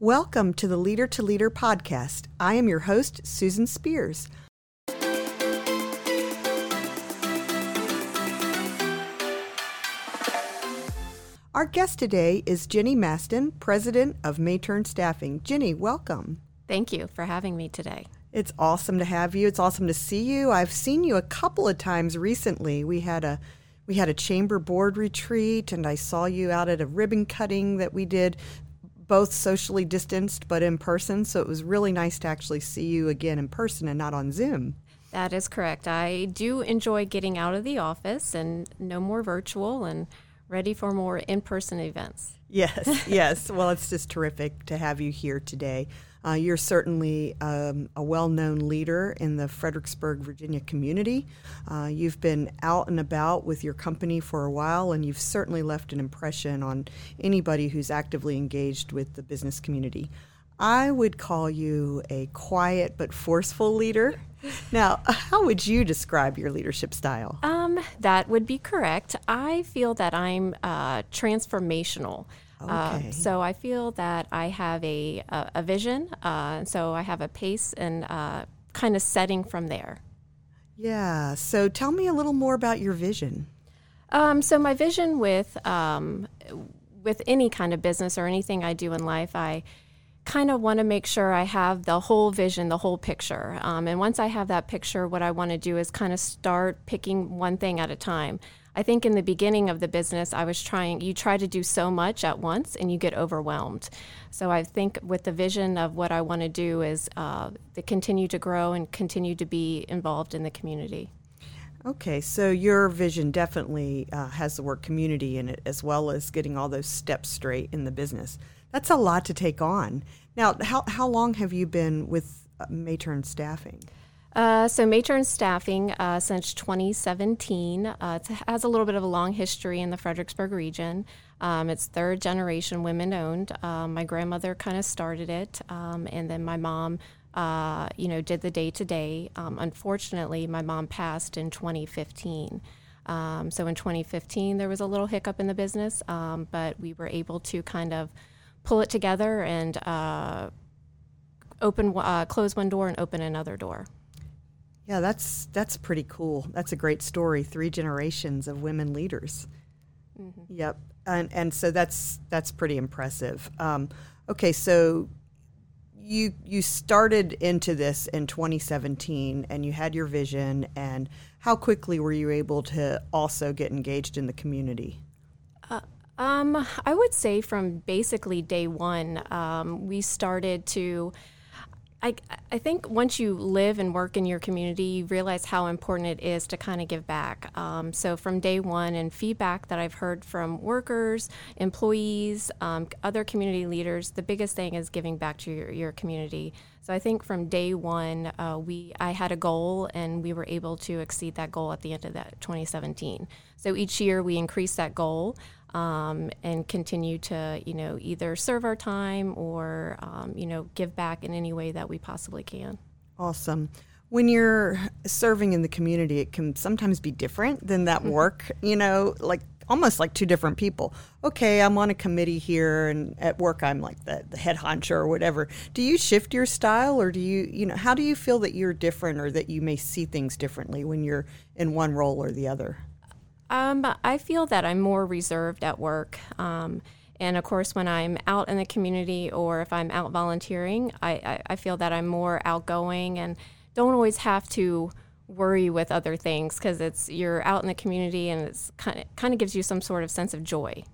Welcome to the Leader to Leader podcast. I am your host, Susan Spears. Our guest today is Jenny Maston, president of Mayturn Staffing. Jenny, welcome. Thank you for having me today. It's awesome to have you. It's awesome to see you. I've seen you a couple of times recently. We had a we had a chamber board retreat and I saw you out at a ribbon cutting that we did both socially distanced but in person. So it was really nice to actually see you again in person and not on Zoom. That is correct. I do enjoy getting out of the office and no more virtual and ready for more in person events. Yes, yes. Well, it's just terrific to have you here today. Uh, you're certainly um, a well known leader in the Fredericksburg, Virginia community. Uh, you've been out and about with your company for a while, and you've certainly left an impression on anybody who's actively engaged with the business community. I would call you a quiet but forceful leader. Now, how would you describe your leadership style? Um, that would be correct. I feel that I'm uh, transformational. Uh, okay. So I feel that I have a, a, a vision. Uh, so I have a pace and uh, kind of setting from there. Yeah. So tell me a little more about your vision. Um, so my vision with um, with any kind of business or anything I do in life, I kind of want to make sure I have the whole vision, the whole picture. Um, and once I have that picture, what I want to do is kind of start picking one thing at a time. I think in the beginning of the business, I was trying, you try to do so much at once and you get overwhelmed. So I think with the vision of what I want to do is uh, to continue to grow and continue to be involved in the community. Okay, so your vision definitely uh, has the word community in it as well as getting all those steps straight in the business. That's a lot to take on. Now, how, how long have you been with uh, Mayturn Staffing? Uh, so Mayturn Staffing uh, since 2017. Uh, it has a little bit of a long history in the Fredericksburg region. Um, it's third generation women owned. Um, my grandmother kind of started it, um, and then my mom, uh, you know, did the day to day. Unfortunately, my mom passed in 2015. Um, so in 2015, there was a little hiccup in the business, um, but we were able to kind of pull it together and uh, open, uh, close one door and open another door. Yeah, that's that's pretty cool. That's a great story. Three generations of women leaders. Mm-hmm. Yep, and and so that's that's pretty impressive. Um, okay, so you you started into this in 2017, and you had your vision. And how quickly were you able to also get engaged in the community? Uh, um, I would say from basically day one, um, we started to I, I think once you live and work in your community, you realize how important it is to kind of give back. Um, so, from day one, and feedback that I've heard from workers, employees, um, other community leaders, the biggest thing is giving back to your, your community. So, I think from day one, uh, we I had a goal, and we were able to exceed that goal at the end of that 2017. So, each year we increased that goal um, and continue to, you know, either serve our time or, um, you know, give back in any way that we possibly can. Awesome. When you're serving in the community, it can sometimes be different than that mm-hmm. work, you know, like almost like two different people. Okay, I'm on a committee here, and at work I'm like the, the head honcho or whatever. Do you shift your style, or do you, you know, how do you feel that you're different or that you may see things differently when you're in one role or the other? Um, I feel that I'm more reserved at work. Um, and of course, when I'm out in the community or if I'm out volunteering, I, I, I, feel that I'm more outgoing and don't always have to worry with other things because it's you're out in the community and it's kind of kind of gives you some sort of sense of joy.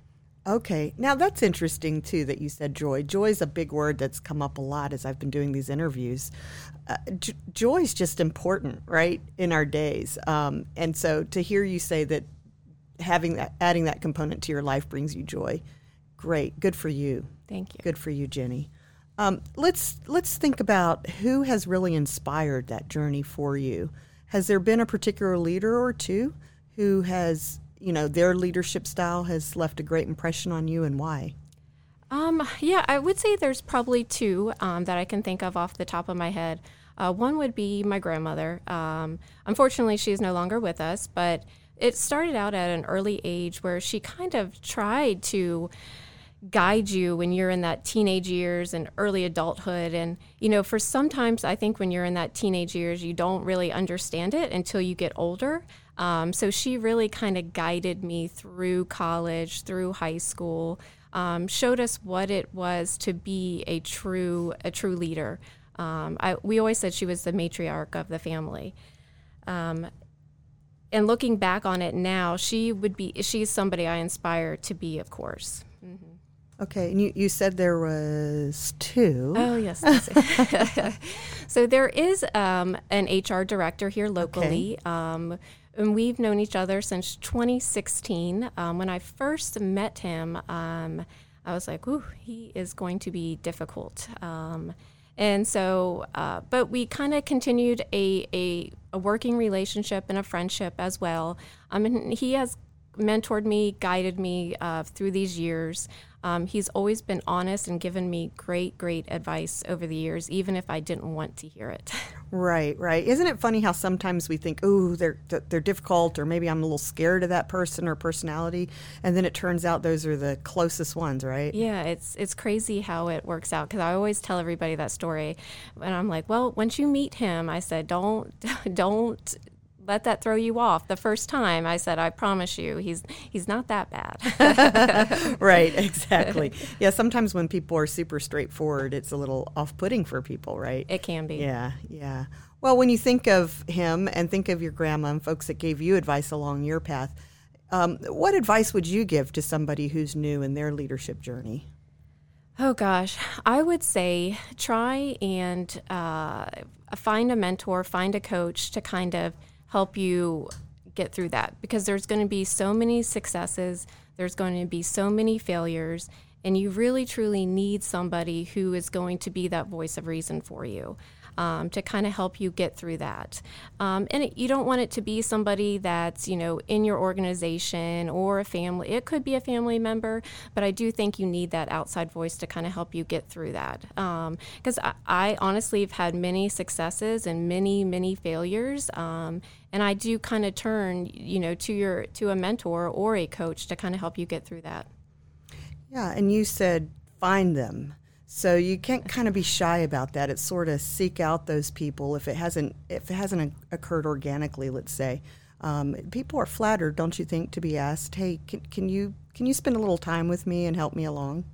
Okay, now that's interesting too that you said joy. Joy is a big word that's come up a lot as I've been doing these interviews. Uh, j- joy is just important, right, in our days. Um, and so to hear you say that having that, adding that component to your life brings you joy. Great, good for you. Thank you. Good for you, Jenny. Um, let's let's think about who has really inspired that journey for you. Has there been a particular leader or two who has, you know, their leadership style has left a great impression on you, and why? Um, yeah, I would say there's probably two um, that I can think of off the top of my head. Uh, one would be my grandmother. Um, unfortunately, she's no longer with us, but it started out at an early age where she kind of tried to guide you when you're in that teenage years and early adulthood. And, you know, for sometimes I think when you're in that teenage years, you don't really understand it until you get older. Um, so she really kind of guided me through college, through high school, um, showed us what it was to be a true a true leader. Um, I, we always said she was the matriarch of the family. Um, and looking back on it now, she would be she's somebody I inspire to be, of course. Mm-hmm. Okay, and you, you said there was two. Oh, yes. so there is um, an HR director here locally. Okay. Um, and we've known each other since 2016. Um, when I first met him, um, I was like, ooh, he is going to be difficult. And so, uh, but we kind of continued a, a, a, working relationship and a friendship as well. Um, and he has mentored me, guided me uh, through these years. Um, he's always been honest and given me great, great advice over the years, even if I didn't want to hear it. Right, right. Isn't it funny how sometimes we think, "Oh, they're they're difficult," or maybe I'm a little scared of that person or personality, and then it turns out those are the closest ones, right? Yeah, it's it's crazy how it works out because I always tell everybody that story, and I'm like, "Well, once you meet him, I said, don't don't let that throw you off. The first time i said i promise you he's he's not that bad. Right exactly. Yeah sometimes when people are super straightforward it's a little off-putting for people right? It can be. Yeah yeah. Well when you think of him and think of your grandma and folks that gave you advice along your path um, what advice would you give to somebody who's new in their leadership journey? Oh gosh, I would say try and uh, find a mentor, find a coach to kind of help you get through that. Because there's going to be so many successes, there's going to be so many failures, and you really truly need somebody who is going to be that voice of reason for you um, to kind of help you get through that. Um, and it, you don't want it to be somebody that's, you know, in your organization or a family. It could be a family member, but I do think you need that outside voice to kind of help you get through that. Because um, I, I, honestly have had many successes and many, many failures. Um, and I do kind of turn, you know, to your to a mentor or a coach to kind of help you get through that. Yeah, and you said find them. So you can't kind of be shy about that. It's sort of seek out those people if it hasn't if it hasn't occurred organically. Let's say um, people are flattered, don't you think, to be asked, "Hey, can, can you can you spend a little time with me and help me along?"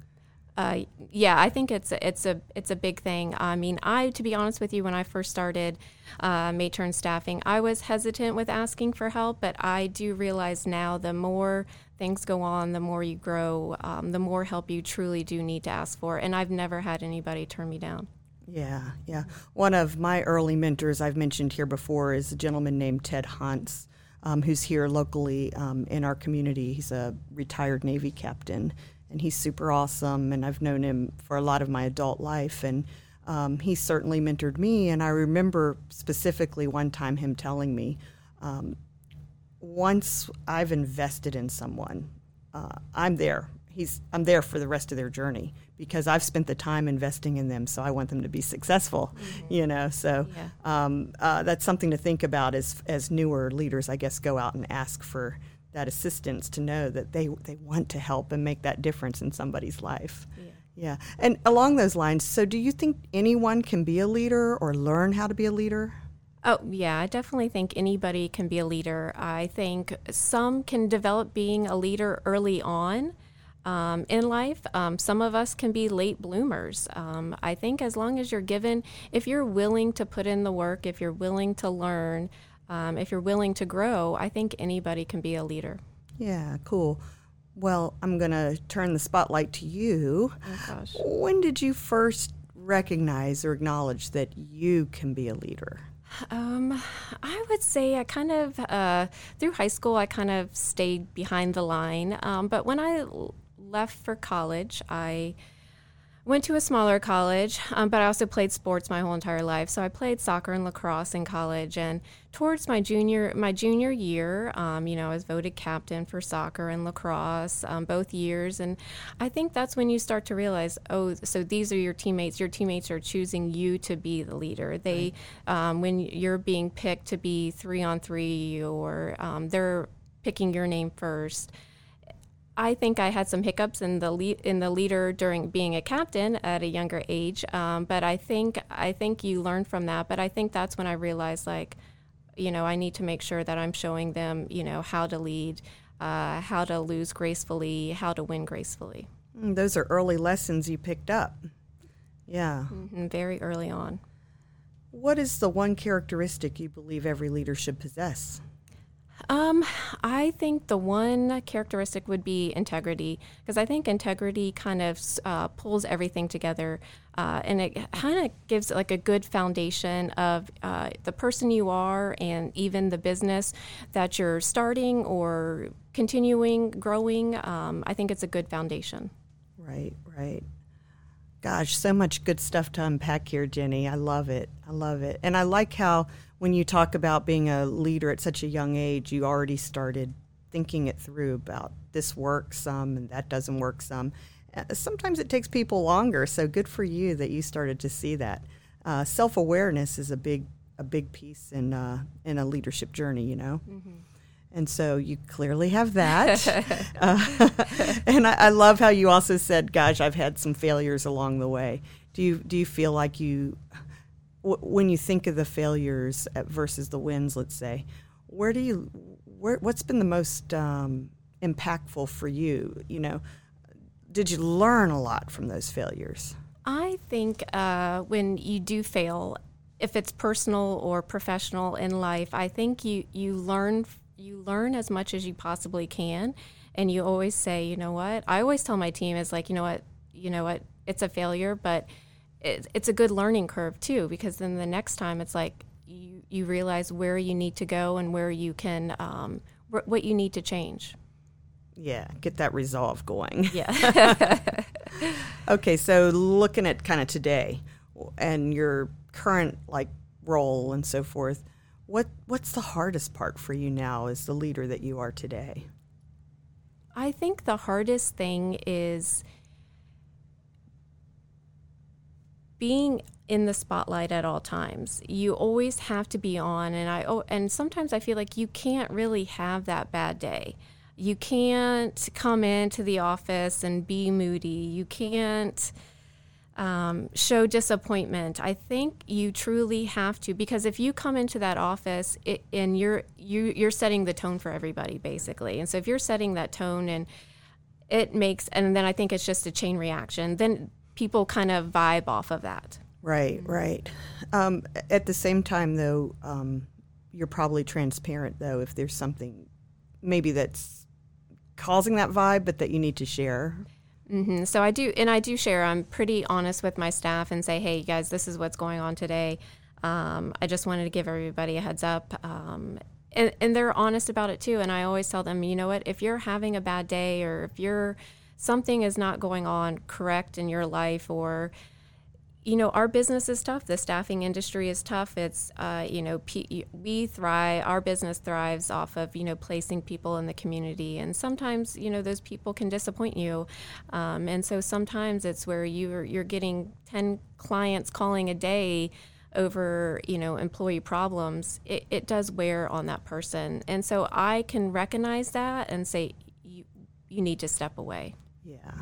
Uh, yeah, I think it's a, it's a it's a big thing. I mean, I to be honest with you, when I first started uh, Mayturn staffing, I was hesitant with asking for help, but I do realize now the more things go on, the more you grow, um, the more help you truly do need to ask for. And I've never had anybody turn me down. Yeah, yeah. One of my early mentors I've mentioned here before is a gentleman named Ted Huntz, um, who's here locally um, in our community. He's a retired Navy captain and he's super awesome. And I've known him for a lot of my adult life, and um, he certainly mentored me. And I remember specifically one time him telling me, um, once I've invested in someone, uh, I'm there. He's I'm there for the rest of their journey because I've spent the time investing in them. So I want them to be successful. Mm-hmm. You know, so yeah. um, uh, that's something to think about as as newer leaders. I guess go out and ask for that assistance to know that they they want to help and make that difference in somebody's life. Yeah. yeah. And along those lines, so do you think anyone can be a leader or learn how to be a leader? Oh, yeah, I definitely think anybody can be a leader. I think some can develop being a leader early on um, in life. Um, some of us can be late bloomers. Um, I think as long as you're given, if you're willing to put in the work, if you're willing to learn, um, if you're willing to grow, I think anybody can be a leader. Yeah, cool. Well, I'm going to turn the spotlight to you. Oh. When did you first recognize or acknowledge that you can be a leader? Um, I would say I kind of, uh, through high school, I kind of stayed behind the line. Um, but when I left for college, I went to a smaller college, um, but I also played sports my whole entire life. So I played soccer and lacrosse in college, and towards my junior my junior year, um, you know, I was voted captain for soccer and lacrosse um, both years, and I think that's when you start to realize, oh, so these are your teammates. Your teammates are choosing you to be the leader. They. Um, when you're being picked to be three on three, or um, they're picking your name first I think I had some hiccups in the lead, in the leader during being a captain at a younger age, um, but I think I think you learn from that. But I think that's when I realized like, you know, I need to make sure that I'm showing them, you know, how to lead, uh, how to lose gracefully, how to win gracefully. Mm, those are early lessons you picked up. Yeah. Mm-hmm, very early on. What is the one characteristic you believe every leader should possess? Um, I think the one characteristic would be integrity because I think integrity kind of uh, pulls everything together, uh, and it kind of gives like a good foundation of uh, the person you are and even the business that you're starting or continuing growing. Um, I think it's a good foundation. Right, right. Gosh, so much good stuff to unpack here, Jenny. I love it. I love it. And I like how when you talk about being a leader at such a young age, you already started thinking it through about this works some and that doesn't work some. Uh, sometimes it takes people longer, so good for you that you started to see that. Uh, Self awareness is a big a big piece in uh, in a leadership journey, you know. Mm-hmm. And so you clearly have that. uh, and I, I, love how you also said, "Gosh, I've had some failures along the way." Do you do you feel like you, when you think of the failures versus the wins, let's say, where do you, where, what's been the most um, impactful for you? You know, did you learn a lot from those failures? I think uh, when you do fail, if it's personal or professional in life, I think you you learn you learn as much as you possibly can and you always say you know what i always tell my team is like you know what you know what it's a failure but it, it's a good learning curve too because then the next time it's like you, you realize where you need to go and where you can um, what you need to change. Yeah get that resolve going. Yeah. Okay so looking at kind of today and your current like role and so forth what what's the hardest part for you now as the leader that you are today? I think the hardest thing is being in the spotlight at all times. You always have to be on and I oh, and sometimes I feel like you can't really have that bad day. You can't come into the office and be moody. You can't um, show disappointment. I think you truly have to because if you come into that office it, and you're you you're setting the tone for everybody basically, and so if you're setting that tone and it makes and then I think it's just a chain reaction. Then people kind of vibe off of that. Right, right. Um, at the same time, though, um, you're probably transparent though if there's something maybe that's causing that vibe, but that you need to share. Mm-hmm. So I do, and I do share. I'm pretty honest with my staff and say, "Hey, guys, this is what's going on today. Um, I just wanted to give everybody a heads up." Um, and, and they're honest about it too. And I always tell them, you know what? If you're having a bad day, or if you're something is not going on correct in your life, or you know, our business is tough. The staffing industry is tough. It's, uh, you know, P- we thrive, our business thrives off of, you know, placing people in the community. And sometimes, you know, those people can disappoint you. Um, and so sometimes it's where you're, you're getting 10 clients calling a day over, you know, employee problems. It, it does wear on that person. And so I can recognize that and say, you, you need to step away. Yeah.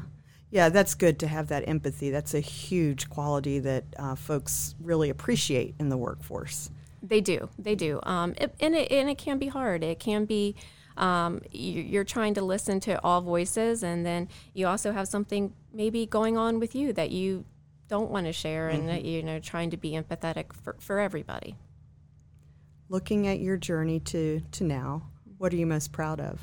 Yeah, that's good to have that empathy. That's a huge quality that uh, folks really appreciate in the workforce. They do. They do. Um, it, and, it, and it can be hard. It can be, um, you're trying to listen to all voices, and then you also have something maybe going on with you that you don't want to share, and mm-hmm. you know, trying to be empathetic for, for everybody. Looking at your journey to, to now, what are you most proud of?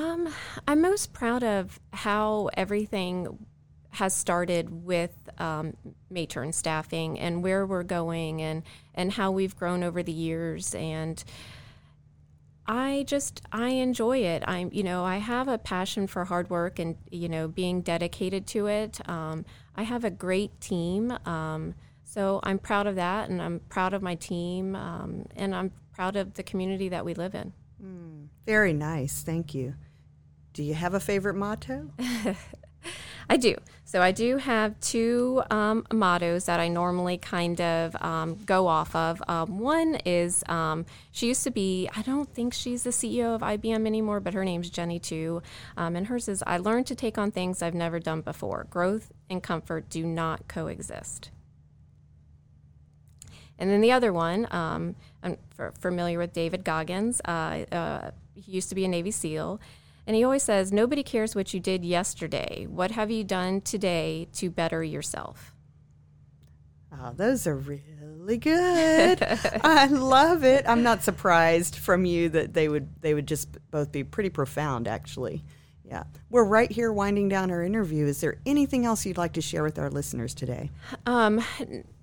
Um, I'm most proud of how everything has started with um, Mayturn staffing and where we're going and and how we've grown over the years and I just I enjoy it. I'm you know I have a passion for hard work and you know being dedicated to it. Um, I have a great team, um, so I'm proud of that, and I'm proud of my team, um, and I'm proud of the community that we live in. Mm, very nice, thank you. Do you have a favorite motto? I do. So I do have two um, mottos that I normally kind of um, go off of. Um, one is um, she used to be, I don't think she's the CEO of IBM anymore, but her name's Jenny too. Um, and hers is I learned to take on things I've never done before. Growth and comfort do not coexist. And then the other one, um, I'm f- familiar with David Goggins. Uh, uh, he used to be a Navy SEAL. And he always says, Nobody cares what you did yesterday. What have you done today to better yourself? Oh, those are really good. I love it. I'm not surprised from you that they would they would just both be pretty profound actually. Yeah. We're right here winding down our interview. Is there anything else you'd like to share with our listeners today? Um,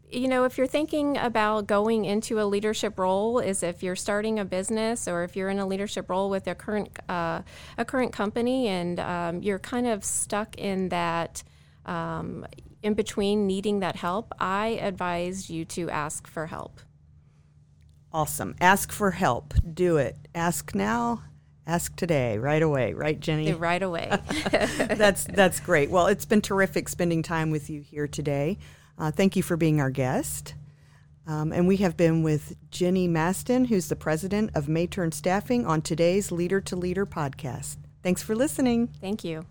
you know, if you're thinking about going into a leadership role, is if you're starting a business or if you're in a leadership role with a current uh, a current company and um, you're kind of stuck in that um, in between needing that help, I advise you to ask for help. Awesome. Ask for help. Do it. Ask now. Ask today, right away, right, Jenny? Right away. that's that's great. Well, it's been terrific spending time with you here today. Uh, thank you for being our guest. Um, and we have been with Jenny Maston, who's the president of Mayturn Staffing, on today's Leader to Leader podcast. Thanks for listening. Thank you.